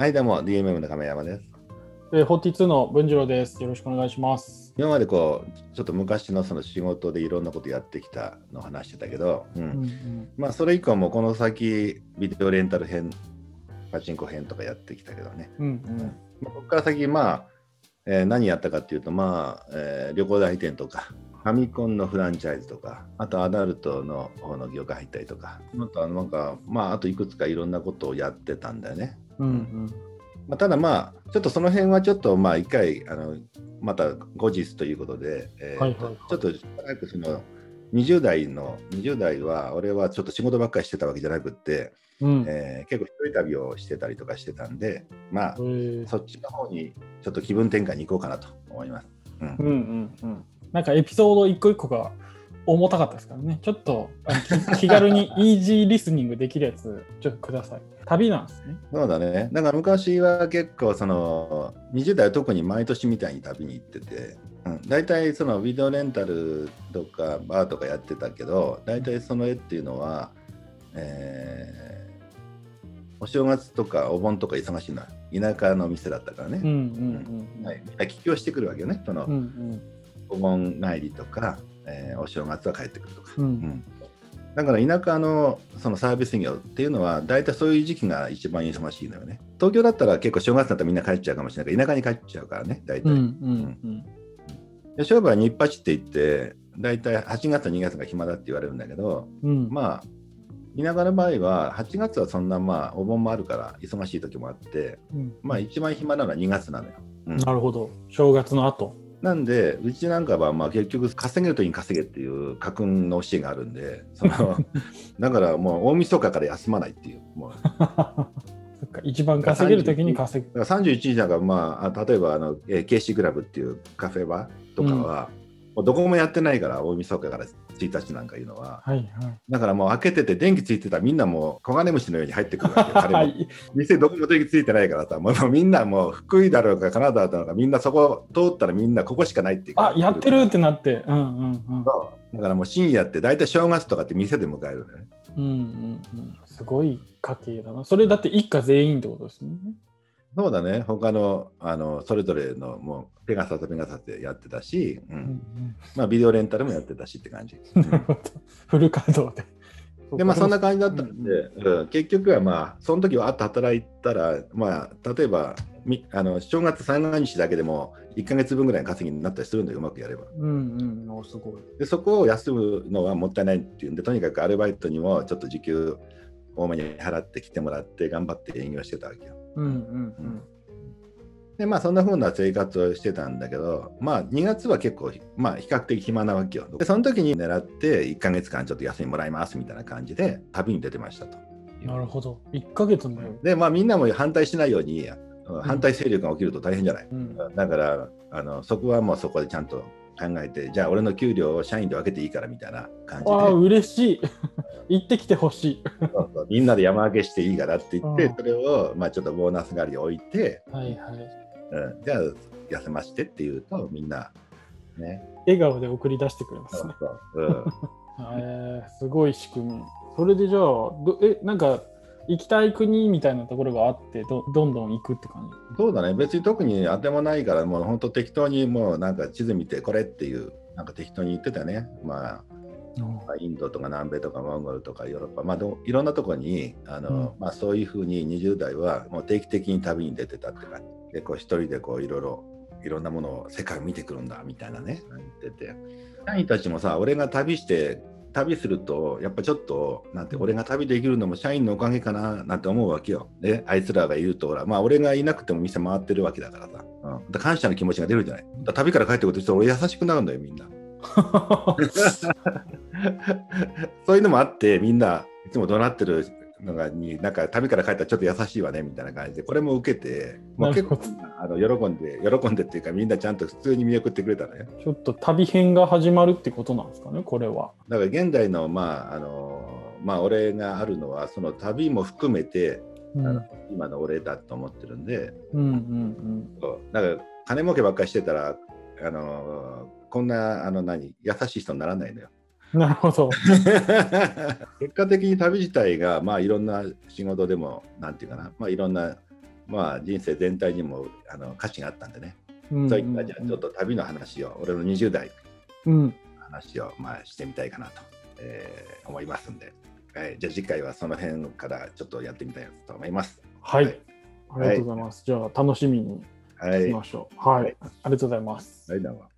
はい、どうも、DMM の亀山です。えー、42の文次郎です。よろしくお願いします。今までこう、ちょっと昔のその仕事でいろんなことやってきたのを話してたけど、うんうんうんまあ、それ以降もこの先、ビデオレンタル編、パチンコ編とかやってきたけどね、うんうんまあここから先、まあ、えー何やったかっていうと、まあ、えー旅行代理店とか、ファミコンのフランチャイズとか、あとアダルトの方の業界入ったりとか、あとはなんか、まあ、あといくつかいろんなことをやってたんだよね。うんうん。まあ、ただまあちょっとその辺はちょっとまあ一回あのまた後日ということで、えーはいはいはい。ちょっとしばらくその20代の20代は俺はちょっと仕事ばっかりしてたわけじゃなくって、うん。えー結構一人旅をしてたりとかしてたんでまあえー。そっちの方にちょっと気分転換に行こうかなと思います。うん。うんうんうん。なんかエピソード一個一個が重たかったですからね。ちょっと 気軽にイージーリスニングできるやつ、ちょっとください。旅なんですね。そうだね。だから昔は結構その20代は特に毎年みたいに旅に行ってて、うん、大体そのビデオレンタルとかバーとかやってたけど、大体その絵っていうのは、えーお正月とかお盆とか忙しいのは田舎の店だったからね。うんうんうん。はい、みんな帰郷してくるわけよね。その、うんうんお盆帰りとか、えーお正月は帰ってくるとか。ううんんだから田舎のそのサービス業っていうのは大体そういう時期が一番忙しいのよね。東京だったら結構正月だったらみんな帰っちゃうかもしれないけど田舎に帰っちゃうからね大体。うんうんで商売は日八って言って大体8月2月が暇だって言われるんだけど。まあ田舎の場合は8月はそんなまあお盆もあるから忙しい時もあってうんまあ一番暇なのは2月なのよ。うんなるほど。正月の後。なんで、うちなんかはまあ結局、稼げるときに稼げっていう家訓の教えがあるんで、その だからもう大晦日から休まないっていう、もう そっか、一番稼げるときに稼ぐ。ら31日なんか、まあ、あ例えばあの、えー、KC クラブっていうカフェバーとかは、もうどこもやってないから、大晦日から1日なんかいうのは、はいはい。だからもう開けてて、電気ついてたらみんなもう、黄金虫のように入ってくるわけはい。店どこも電気ついてないからさ、もうみんなもう福井だろうがカナダだろうが、みんなそこ通ったらみんなここしかないっていうあ、やってるってなって。うんうんうん。だからもう深夜って大体正月とかって店で迎えるのね。うんうんうん。すごい家計だな。それだって一家全員ってことですね。そうだね、他のあのそれぞれのもうペガサスペガサスでやってたし、ううんんまあ、ビデオレンタルもやってたしって感じ。フル稼働で。でまあそんな感感じだったんで、うん結局はまあその時はあっと働いたら、まあ、例えばみあの正月三が日だけでも1か月分ぐらいの稼ぎになったりするんだよ、うまくやれば。うんうん。おすごい。でそこを休むのはもったいないっていうんで、とにかくアルバイトにもちょっと時給多めに払ってきてもらって頑張って営業してたわけよ。うんうんでまあそんな風な生活をしてたんだけど、まあ2月は結構、まあ比較的暇なわけよ。で、その時に狙って1ヶ月間ちょっと休みもらいますみたいな感じで旅に出てましたと。うん。なるほど。1ヶ月のよ。で、まあみんなも反対しないように、反対勢力が起きると大変じゃない。うん。だからあのそこはもうそこでちゃんと考えて、じゃあ俺の給料を社員で分けていいからみたいな感じで。ああ、嬉しい。行ってきてほしい。そうそうみんなで山分けしていいからって言って、うんそれをまあちょっとボーナス代わりに置いて、はいはい。うん、じゃあ休ましてって言うとみんなね。笑顔で送り出してくれますね。そうそううん えー、すごい仕組み。それでじゃあ、どえ、なんか、行きたい国みたいなところがあってど、どんどん行くって感じ。そうだね、別に特に当てもないから、もう本当適当にもうなんか地図見てこれっていう、なんか適当に言ってたね。まあ、まあインドとか南米とかモンゴルとかヨーロッパ、まあ、どいろんなところにあの、まあ、そういうふうに20代はもう定期的に旅に出てたって感じ。でこう一人でこういろいろいろんなものを世界を見てくるんだみたいなね言ってて。社員たちもさ俺が旅して旅するとやっぱちょっとなんて俺が旅できるのも社員のおかげかななんて思うわけよ。であいつらがいるとほらまあ俺がいなくても店回ってるわけだからさ、うん、だ感謝の気持ちが出るじゃない。だ旅から帰ってくると俺優しくなるんだよみんな。そういうのもあってみんないつも怒鳴ってるのがになんか旅から帰ったらちょっと優しいわねみたいな感じでこれも受けてもう結構あの喜んで喜んでっていうかみんなちゃんと普通に見送ってくれたのよ。ちょっと旅編が始まるってことなんですかね、これは。だから現代のまああのまあ俺があるのはその旅も含めて、うん、あの今の俺だと思ってるんで。うんうんそう。だから金儲けばっかりしてたらあのこんなあの何優しい人にならないのよ。うん。なるほど。結果的に旅自体が、まあ、いろんな仕事でも、なんていうかな、まあ、いろんなまあ、人生全体にもあの価値があったんでね、うんそういったじゃあちょっと旅の話を、俺の20代うん。の話を、まあ、してみたいかなと、えー思いますんで、はい、じゃあ次回はその辺からちょっとやってみたいと思います。はい。はいありがとうございます。じゃあ、楽しみにはい、しましょう。はい。はいありがとうございます。はい、どうも。